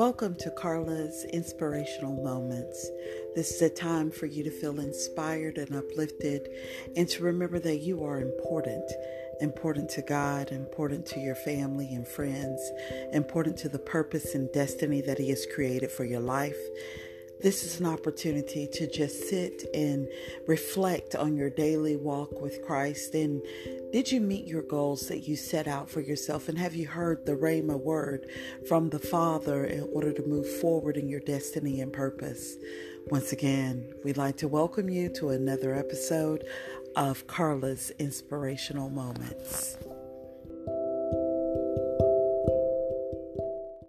Welcome to Carla's Inspirational Moments. This is a time for you to feel inspired and uplifted and to remember that you are important. Important to God, important to your family and friends, important to the purpose and destiny that He has created for your life. This is an opportunity to just sit and reflect on your daily walk with Christ. And did you meet your goals that you set out for yourself? And have you heard the Rhema word from the Father in order to move forward in your destiny and purpose? Once again, we'd like to welcome you to another episode of Carla's Inspirational Moments.